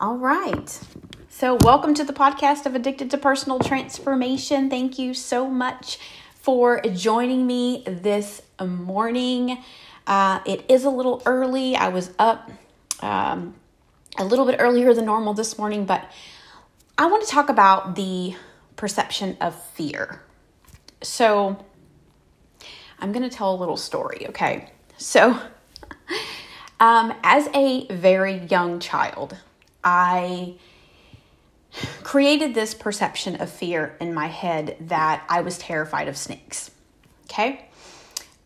All right. So, welcome to the podcast of Addicted to Personal Transformation. Thank you so much for joining me this morning. Uh, it is a little early. I was up um, a little bit earlier than normal this morning, but I want to talk about the perception of fear. So, I'm going to tell a little story, okay? So, um, as a very young child, I created this perception of fear in my head that I was terrified of snakes. Okay.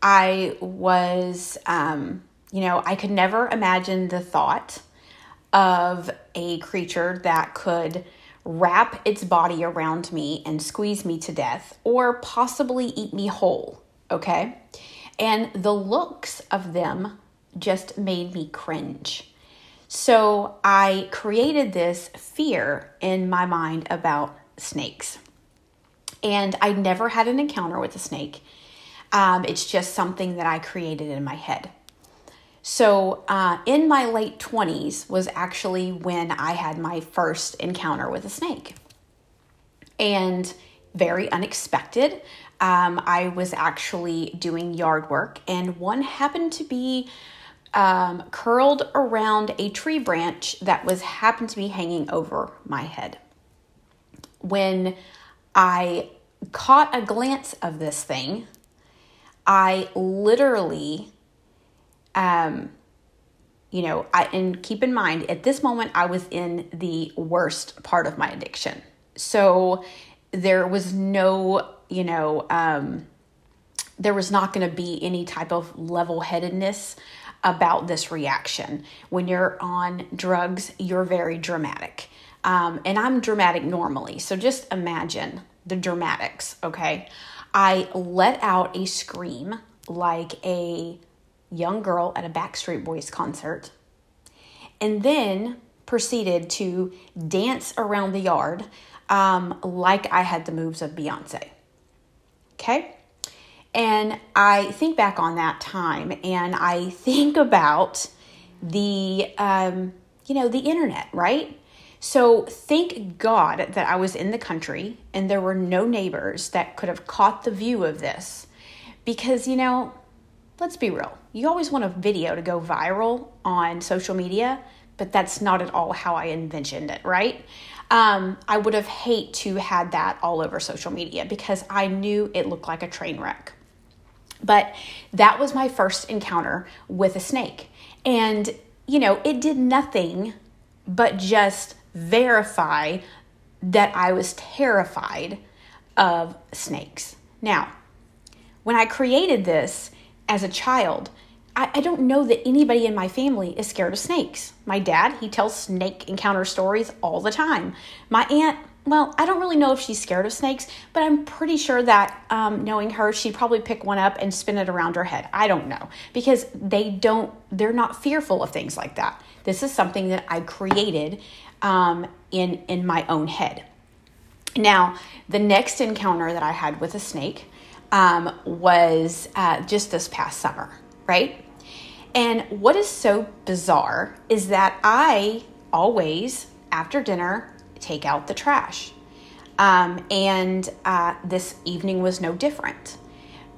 I was, um, you know, I could never imagine the thought of a creature that could wrap its body around me and squeeze me to death or possibly eat me whole. Okay. And the looks of them just made me cringe. So I created this fear in my mind about snakes. And I never had an encounter with a snake. Um, it's just something that I created in my head. So, uh, in my late 20s was actually when I had my first encounter with a snake. And very unexpected. Um, I was actually doing yard work, and one happened to be um, curled around a tree branch that was happened to be hanging over my head. When I caught a glance of this thing, I literally, um, you know, I and keep in mind at this moment I was in the worst part of my addiction, so there was no, you know, um, there was not going to be any type of level headedness about this reaction. When you're on drugs, you're very dramatic. Um, and I'm dramatic normally. So just imagine the dramatics, okay? I let out a scream like a young girl at a Backstreet Boys concert, and then proceeded to dance around the yard um, like I had the moves of Beyonce. Okay? And I think back on that time and I think about the, um, you know, the internet, right? So thank God that I was in the country and there were no neighbors that could have caught the view of this. Because, you know, let's be real. You always want a video to go viral on social media, but that's not at all how I envisioned it, right? Um, I would have hate to had that all over social media because I knew it looked like a train wreck. But that was my first encounter with a snake. And, you know, it did nothing but just verify that I was terrified of snakes. Now, when I created this as a child, I, I, don't know that anybody in my family is scared of snakes. My dad, he tells snake encounter stories all the time. My aunt, well, I don't really know if she's scared of snakes, but I'm pretty sure that um, knowing her, she'd probably pick one up and spin it around her head. I don't know because they don't, they're not fearful of things like that. This is something that I created um, in in my own head. Now, the next encounter that I had with a snake um, was uh, just this past summer, right? And what is so bizarre is that I always, after dinner, take out the trash. Um, and uh, this evening was no different.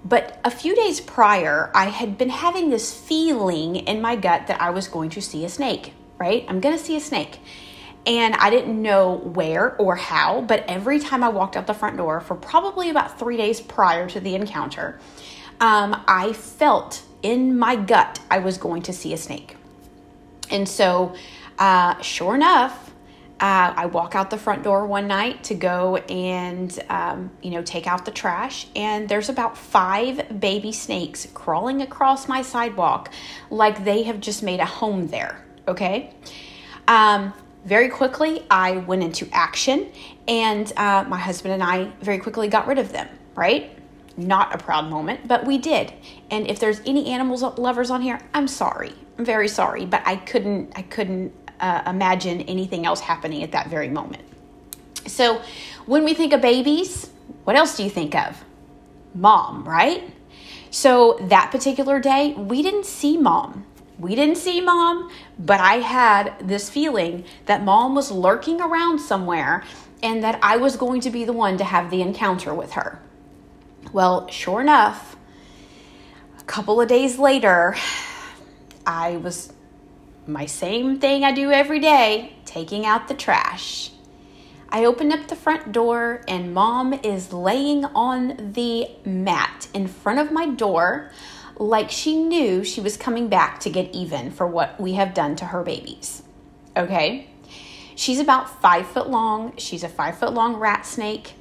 But a few days prior, I had been having this feeling in my gut that I was going to see a snake, right? I'm going to see a snake. And I didn't know where or how, but every time I walked out the front door for probably about three days prior to the encounter, um, I felt in my gut I was going to see a snake. And so, uh, sure enough, uh, I walk out the front door one night to go and, um, you know, take out the trash, and there's about five baby snakes crawling across my sidewalk like they have just made a home there. Okay. Um, very quickly, I went into action, and uh, my husband and I very quickly got rid of them, right? Not a proud moment, but we did. And if there's any animals lovers on here, I'm sorry. I'm very sorry, but I couldn't, I couldn't uh, imagine anything else happening at that very moment. So, when we think of babies, what else do you think of? Mom, right? So, that particular day, we didn't see mom. We didn't see mom, but I had this feeling that mom was lurking around somewhere and that I was going to be the one to have the encounter with her. Well, sure enough, a couple of days later, I was my same thing I do every day, taking out the trash. I open up the front door, and mom is laying on the mat in front of my door like she knew she was coming back to get even for what we have done to her babies. Okay? She's about five foot long. She's a five foot long rat snake.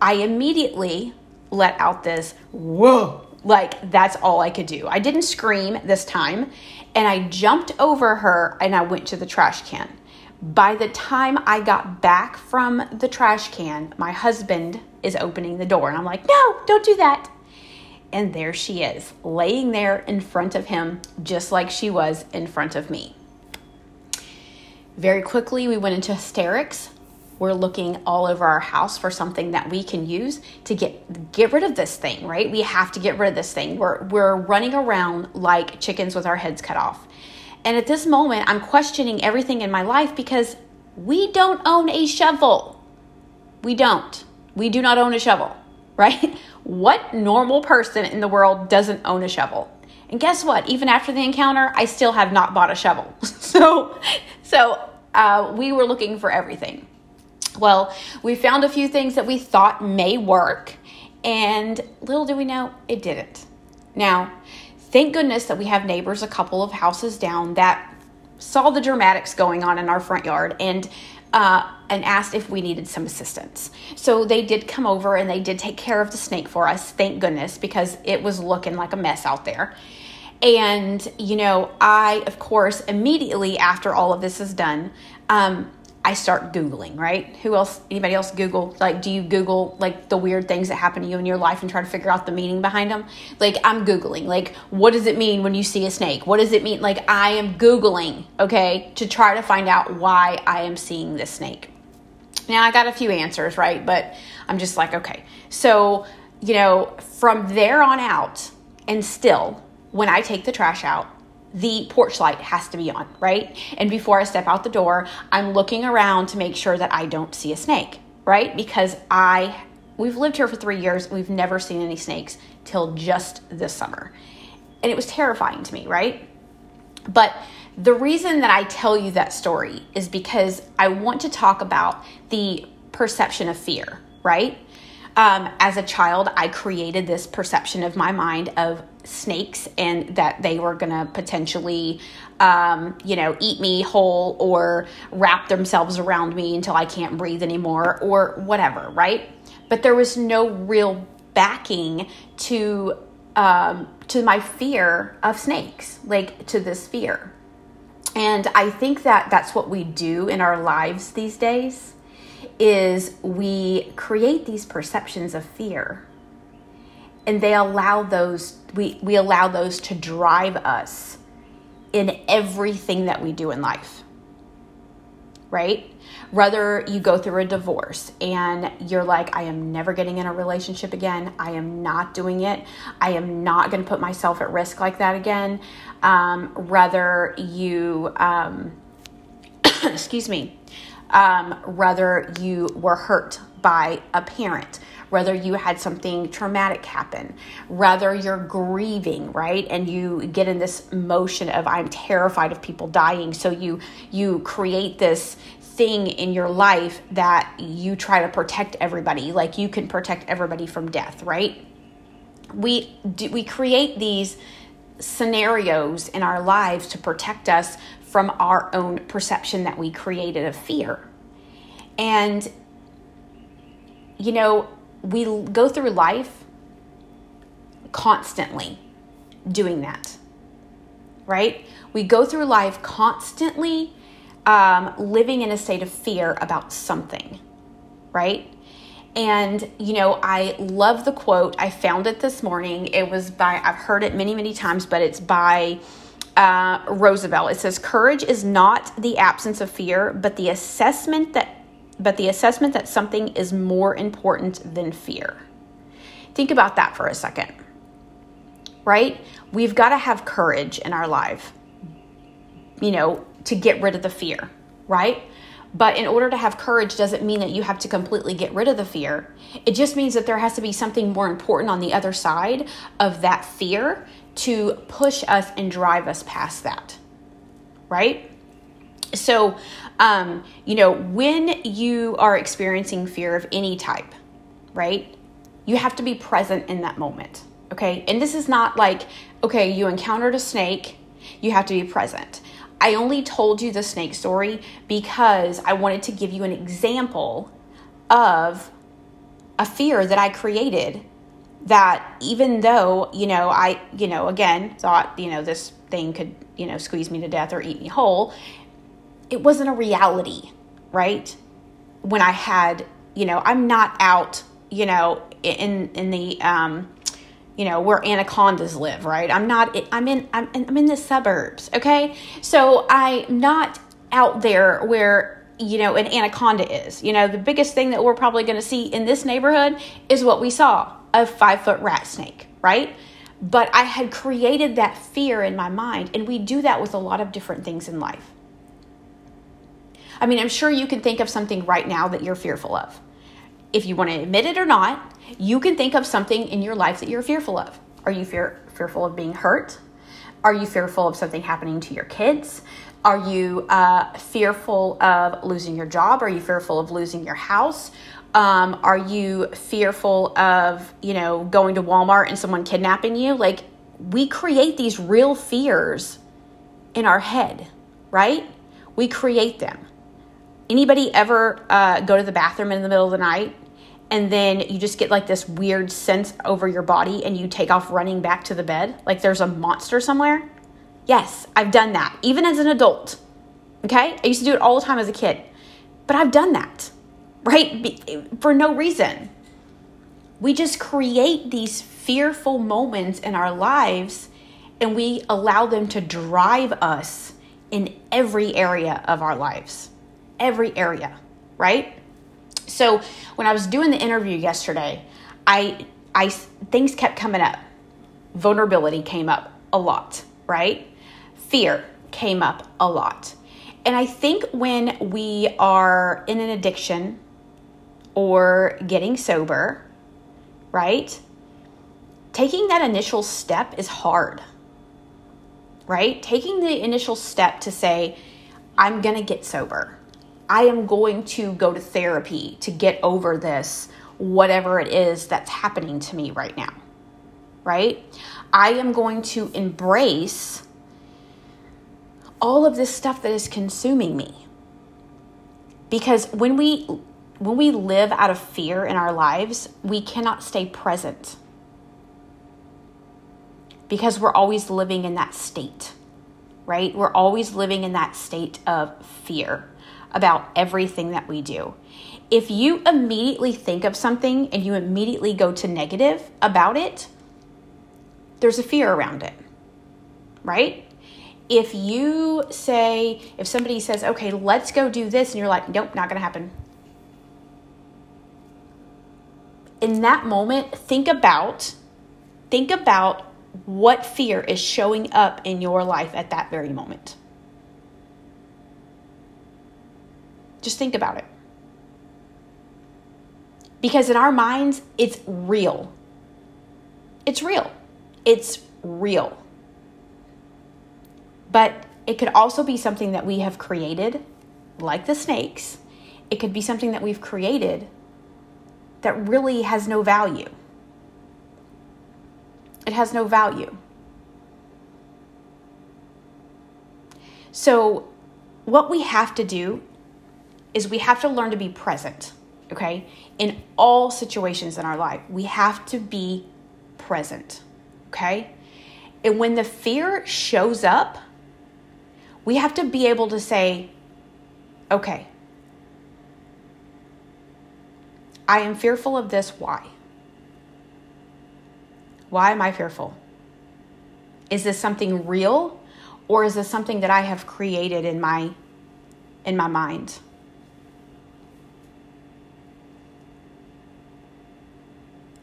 I immediately let out this whoa. Like, that's all I could do. I didn't scream this time, and I jumped over her and I went to the trash can. By the time I got back from the trash can, my husband is opening the door, and I'm like, no, don't do that. And there she is, laying there in front of him, just like she was in front of me. Very quickly, we went into hysterics. We're looking all over our house for something that we can use to get get rid of this thing, right? We have to get rid of this thing. We're we're running around like chickens with our heads cut off. And at this moment, I'm questioning everything in my life because we don't own a shovel. We don't. We do not own a shovel, right? What normal person in the world doesn't own a shovel? And guess what? Even after the encounter, I still have not bought a shovel. so, so uh, we were looking for everything. Well, we found a few things that we thought may work, and little do we know it didn't. Now, thank goodness that we have neighbors a couple of houses down that saw the dramatics going on in our front yard and uh, and asked if we needed some assistance. So they did come over and they did take care of the snake for us, thank goodness, because it was looking like a mess out there. And, you know, I, of course, immediately after all of this is done, um, I start Googling, right? Who else, anybody else Google? Like, do you Google like the weird things that happen to you in your life and try to figure out the meaning behind them? Like, I'm Googling, like, what does it mean when you see a snake? What does it mean? Like, I am Googling, okay, to try to find out why I am seeing this snake. Now, I got a few answers, right? But I'm just like, okay. So, you know, from there on out, and still, when I take the trash out, the porch light has to be on, right? And before I step out the door, I'm looking around to make sure that I don't see a snake, right? Because I we've lived here for 3 years, we've never seen any snakes till just this summer. And it was terrifying to me, right? But the reason that I tell you that story is because I want to talk about the perception of fear, right? Um, as a child, I created this perception of my mind of snakes and that they were going to potentially, um, you know, eat me whole or wrap themselves around me until I can't breathe anymore or whatever, right? But there was no real backing to um, to my fear of snakes, like to this fear. And I think that that's what we do in our lives these days is we create these perceptions of fear and they allow those we we allow those to drive us in everything that we do in life. Right? Whether you go through a divorce and you're like i am never getting in a relationship again. I am not doing it. I am not going to put myself at risk like that again. Um, whether you um, excuse me um, whether you were hurt by a parent whether you had something traumatic happen, whether you're grieving, right? And you get in this motion of I'm terrified of people dying, so you you create this thing in your life that you try to protect everybody, like you can protect everybody from death, right? We do, we create these scenarios in our lives to protect us from our own perception that we created of fear. And you know, we go through life constantly doing that, right? We go through life constantly um, living in a state of fear about something, right? And, you know, I love the quote. I found it this morning. It was by, I've heard it many, many times, but it's by uh, Roosevelt. It says, Courage is not the absence of fear, but the assessment that but the assessment that something is more important than fear. Think about that for a second. Right? We've got to have courage in our life, you know, to get rid of the fear, right? But in order to have courage doesn't mean that you have to completely get rid of the fear. It just means that there has to be something more important on the other side of that fear to push us and drive us past that. Right? So, um, you know, when you are experiencing fear of any type, right, you have to be present in that moment. Okay. And this is not like, okay, you encountered a snake, you have to be present. I only told you the snake story because I wanted to give you an example of a fear that I created that even though, you know, I, you know, again thought, you know, this thing could, you know, squeeze me to death or eat me whole, it wasn't a reality, right? When I had, you know, I'm not out, you know, in in the um you know where anacondas live right? I'm not i'm in i'm in, I'm in the suburbs okay? So i'm not out there where you know an anaconda is. You know the biggest thing that we're probably going to see in this neighborhood is what we saw a five foot rat snake right? But i had created that fear in my mind and we do that with a lot of different things in life i mean i'm sure you can think of something right now that you're fearful of if you want to admit it or not, you can think of something in your life that you're fearful of. Are you fear, fearful of being hurt? Are you fearful of something happening to your kids? Are you uh, fearful of losing your job? Are you fearful of losing your house? Um, are you fearful of, you know, going to Walmart and someone kidnapping you? Like, we create these real fears in our head, right? We create them. Anybody ever uh, go to the bathroom in the middle of the night and then you just get like this weird sense over your body and you take off running back to the bed? Like there's a monster somewhere? Yes i've done that even as an adult okay? I used to do it all the time as a kid but i've done that right? For no reason. We just create these fearful moments in our lives and we allow them to drive us in every area of our lives every area right so when I was doing the interview yesterday, I I things kept coming up. Vulnerability came up a lot, right? Fear came up a lot. And I think when we are in an addiction or getting sober, right? Taking that initial step is hard. Right? Taking the initial step to say, I'm going to get sober I am going to go to therapy to get over this, whatever it is that's happening to me right now. Right? I am going to embrace all of this stuff that is consuming me. Because when we when we live out of fear in our lives, we cannot stay present. Because we're always living in that state. Right? We're always living in that state of fear about everything that we do. If you immediately think of something and you immediately go to negative about it, there's a fear around it, right? If you say, if somebody says, okay, let's go do this, and you're like, nope, not gonna happen. In that moment, think about, think about what fear is showing up in your life at that very moment. Just think about it. Because in our minds, it's real. It's real. It's real. But it could also be something that we have created, like the snakes. It could be something that we've created that really has no value. It has no value. So, what we have to do is we have to learn to be present, okay? In all situations in our life, we have to be present, okay? And when the fear shows up, we have to be able to say, okay, I am fearful of this. Why? Why am I fearful? Is this something real or is this something that I have created in my in my mind?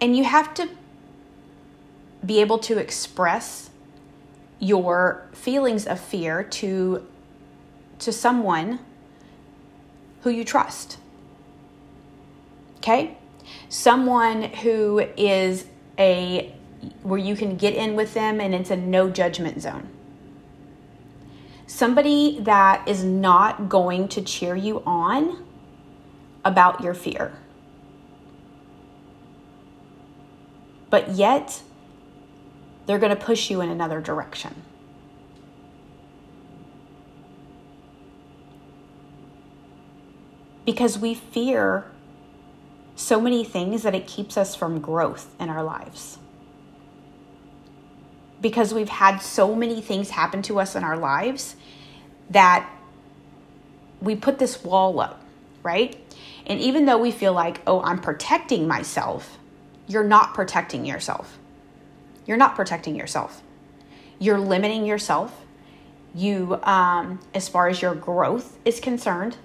And you have to be able to express your feelings of fear to to someone who you trust. Okay? Someone who is a where you can get in with them and it's a no judgment zone. Somebody that is not going to cheer you on about your fear. But yet, they're going to push you in another direction. Because we fear so many things that it keeps us from growth in our lives. Because we've had so many things happen to us in our lives that we put this wall up, right? And even though we feel like, oh, I'm protecting myself, you're not protecting yourself. You're not protecting yourself. You're limiting yourself. You, um, as far as your growth is concerned,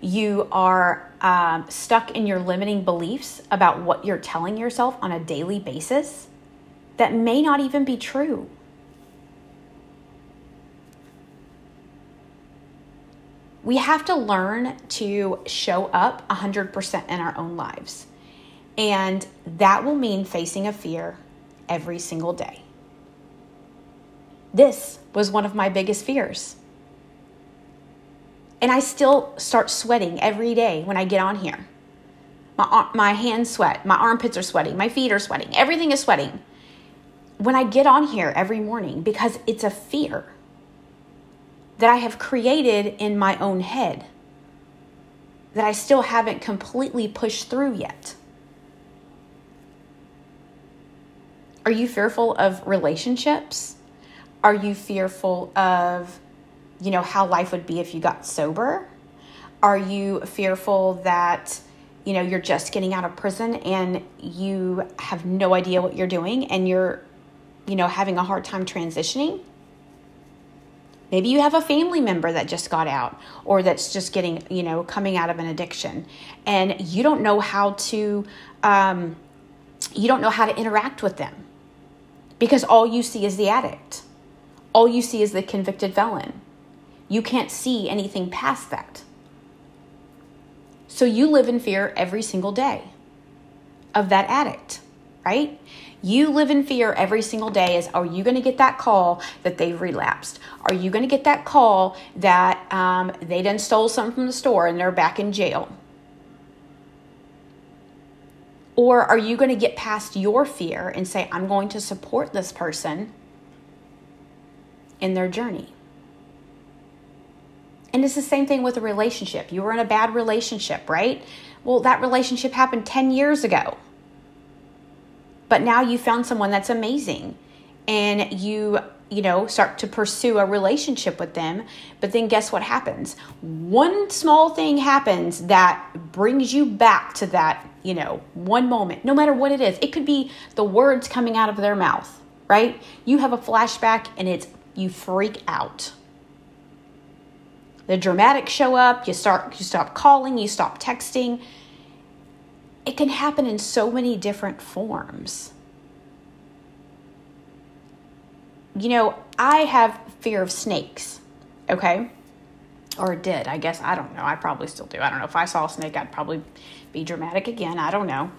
you are um, stuck in your limiting beliefs about what you're telling yourself on a daily basis that may not even be true. We have to learn to show up 100% in our own lives. And that will mean facing a fear every single day. This was one of my biggest fears. And I still start sweating every day when I get on here. My, my hands sweat, my armpits are sweating, my feet are sweating, everything is sweating when I get on here every morning because it's a fear that I have created in my own head that I still haven't completely pushed through yet. Are you fearful of relationships? Are you fearful of you know, how life would be if you got sober? Are you fearful that, you know, you're just getting out of prison and you have no idea what you're doing and you're, you know, having a hard time transitioning? Maybe you have a family member that just got out or that's just getting, you know, coming out of an addiction and you don't know how to, um, you don't know how to interact with them because all you see is the addict. All you see is the convicted felon. You can't see anything past that. So you live in fear every single day of that addict, right? You live in fear every single day is are you going to get that call that they've relapsed? Are you going to get that call that um, they done stole something from the store and they're back in jail? Or are you going to get past your fear and say, I'm going to support this person in their journey? And it's the same thing with a relationship. You were in a bad relationship, right? Well, that relationship happened 10 years ago. But now you found someone that's amazing and you, you know, start to pursue a relationship with them. But then guess what happens? One small thing happens that brings you back to that, you know, one moment, no matter what it is. It could be the words coming out of their mouth, right? You have a flashback and it's, you freak out the dramatics show up, you start you stop calling, you stop texting. It can happen in so many different forms. You know, I have fear of snakes, okay? Or did, I guess. I don't know. I probably still do. I don't know. If I saw a snake, I'd probably be dramatic again. I don't know.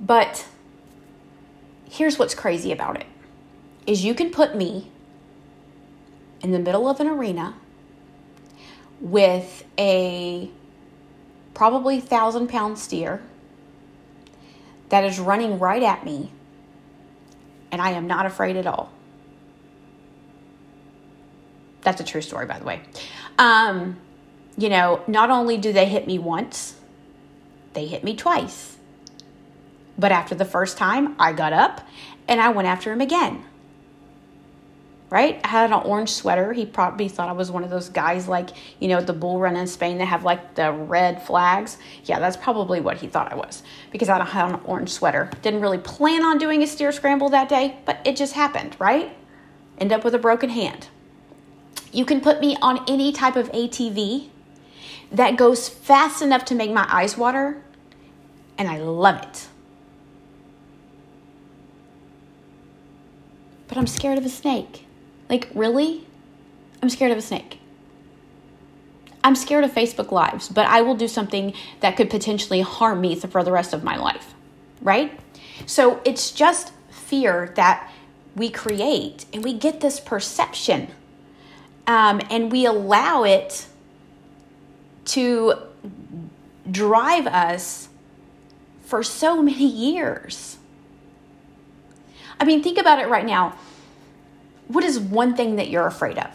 But here's what's crazy about it is you can put me in the middle of an arena with a probably thousand pound steer that is running right at me, and I am not afraid at all. That's a true story, by the way. Um, you know, not only do they hit me once, they hit me twice. But after the first time, I got up and I went after him again right? I had an orange sweater. He probably thought I was one of those guys like, you know, the bull run in Spain that have like the red flags. Yeah, that's probably what he thought I was because I had an orange sweater. Didn't really plan on doing a steer scramble that day, but it just happened, right? End up with a broken hand. You can put me on any type of ATV that goes fast enough to make my eyes water, and I love it. But I'm scared of a snake. Like, really? I'm scared of a snake. I'm scared of Facebook Lives, but I will do something that could potentially harm me for the rest of my life, right? So it's just fear that we create and we get this perception um, and we allow it to drive us for so many years. I mean, think about it right now. What is one thing that you're afraid of?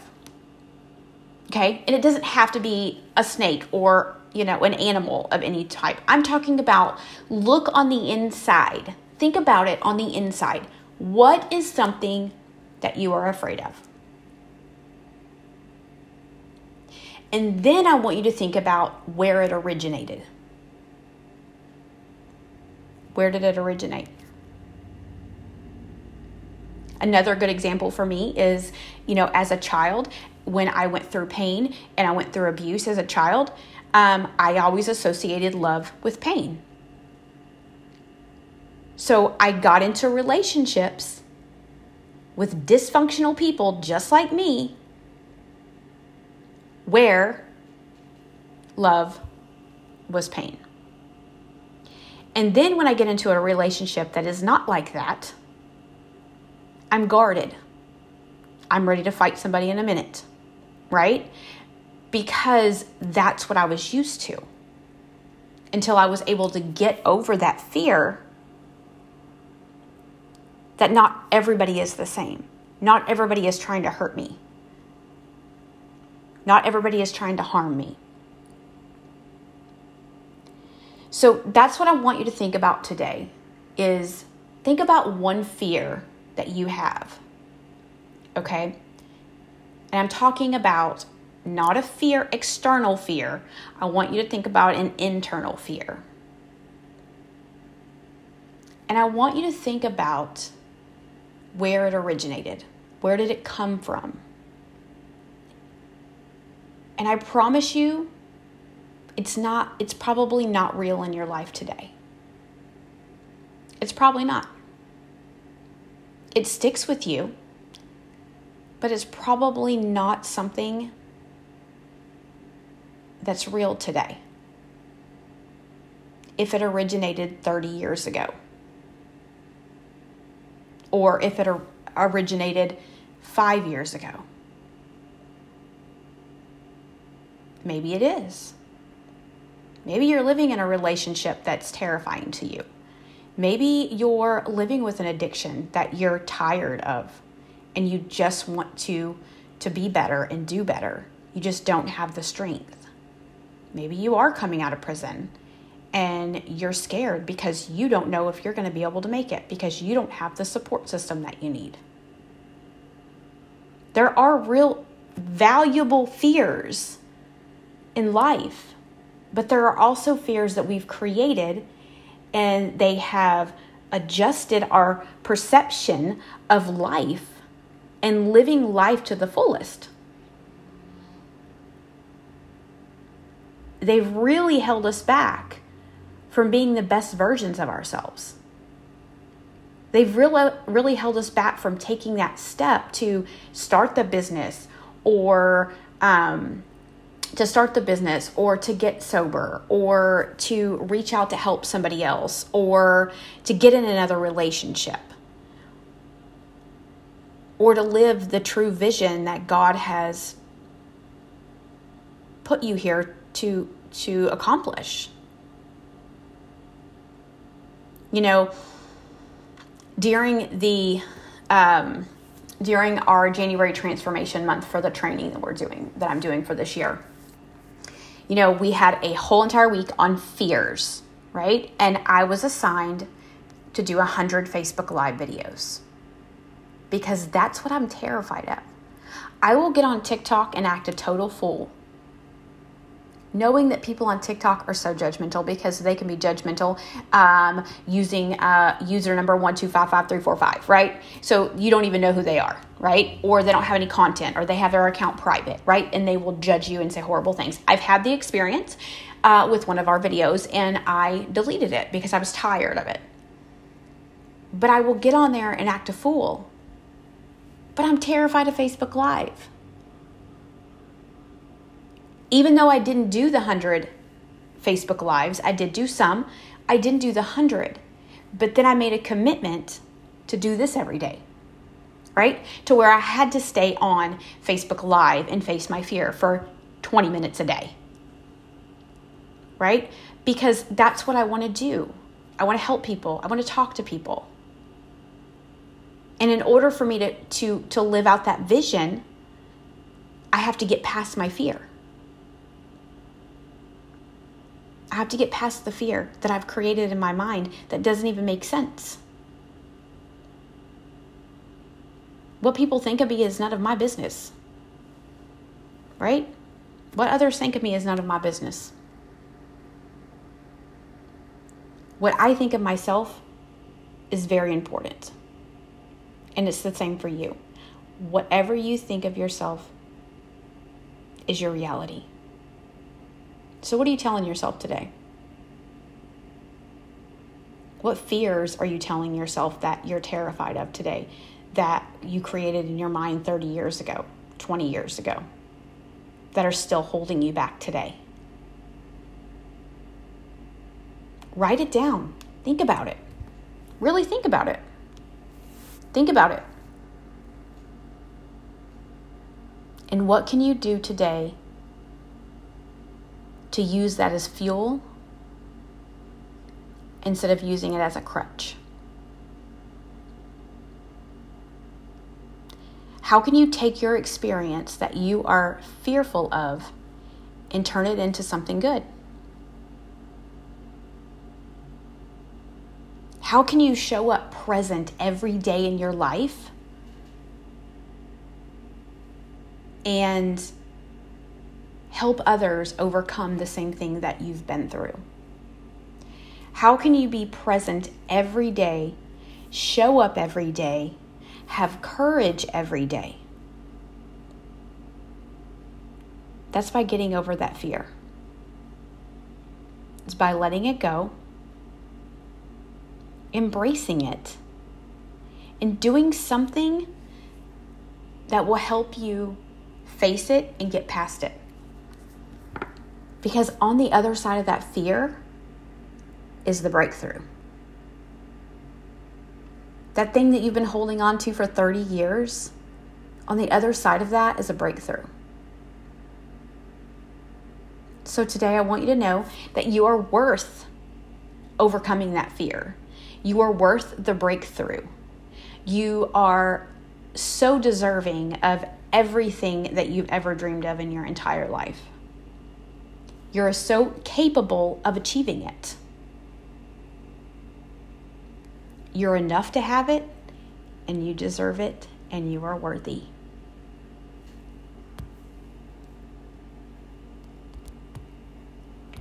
Okay? And it doesn't have to be a snake or, you know, an animal of any type. I'm talking about look on the inside. Think about it on the inside. What is something that you are afraid of? And then I want you to think about where it originated. Where did it originate? Another good example for me is, you know, as a child, when I went through pain and I went through abuse as a child, um, I always associated love with pain. So I got into relationships with dysfunctional people just like me where love was pain. And then when I get into a relationship that is not like that, I'm guarded. I'm ready to fight somebody in a minute, right? Because that's what I was used to until I was able to get over that fear that not everybody is the same. Not everybody is trying to hurt me. Not everybody is trying to harm me. So that's what I want you to think about today is think about one fear that you have. Okay? And I'm talking about not a fear, external fear. I want you to think about an internal fear. And I want you to think about where it originated. Where did it come from? And I promise you, it's not, it's probably not real in your life today. It's probably not. It sticks with you, but it's probably not something that's real today. If it originated 30 years ago, or if it originated five years ago. Maybe it is. Maybe you're living in a relationship that's terrifying to you. Maybe you're living with an addiction that you're tired of and you just want to to be better and do better. You just don't have the strength. Maybe you are coming out of prison and you're scared because you don't know if you're going to be able to make it because you don't have the support system that you need. There are real valuable fears in life. But there are also fears that we've created and they have adjusted our perception of life and living life to the fullest. They've really held us back from being the best versions of ourselves. They've really, really held us back from taking that step to start the business or um, to start the business or to get sober or to reach out to help somebody else or to get in another relationship or to live the true vision that God has put you here to to accomplish. You know, during the um, during our January transformation month for the training that we're doing that I'm doing for this year you know, we had a whole entire week on fears, right? And I was assigned to do 100 Facebook Live videos because that's what I'm terrified of. I will get on TikTok and act a total fool knowing that people on TikTok are so judgmental because they can be judgmental um, using uh, user number one two five five three four five, right? So you don't even know who they are, right? Or they don't have any content, or they have their account private, right? And they will judge you and say horrible things. I've had the experience uh, with one of our videos, and I deleted it because I was tired of it. But I will get on there and act a fool. But I'm terrified of Facebook Live. Even though I didn't do the 100 Facebook Lives, I did do some, I didn't do the 100. But then I made a commitment to do this every day, right? To where I had to stay on Facebook Live and face my fear for 20 minutes a day, right? Because that's what I want to do. I want to help people, I want to talk to people. And in order for me to, to, to live out that vision, I have to get past my fear. I have to get past the fear that I've created in my mind that doesn't even make sense. What people think of me is none of my business. Right? What others think of me is none of my business. What I think of myself is very important. And it's the same for you. Whatever you think of yourself is your reality. So, what are you telling yourself today? What fears are you telling yourself that you're terrified of today that you created in your mind 30 years ago, 20 years ago, that are still holding you back today? Write it down. Think about it. Really think about it. Think about it. And what can you do today to use that as fuel instead of using it as a crutch? How can you take your experience that you are fearful of and turn it into something good? How can you show up present every day in your life and help others overcome the same thing that you've been through? How can you be present every day, show up every day, have courage every day? That's by getting over that fear. It's by letting it go, embracing it, and doing something that will help you face it and get past it. Because on the other side of that fear is the breakthrough. That thing that you've been holding on to for 30 years, on the other side of that is a breakthrough. So today I want you to know that you are worth overcoming that fear. You are worth the breakthrough. You are so deserving of everything that you've ever dreamed of in your entire life. You're so capable of achieving it. You're enough to have it, and you deserve it, and you are worthy.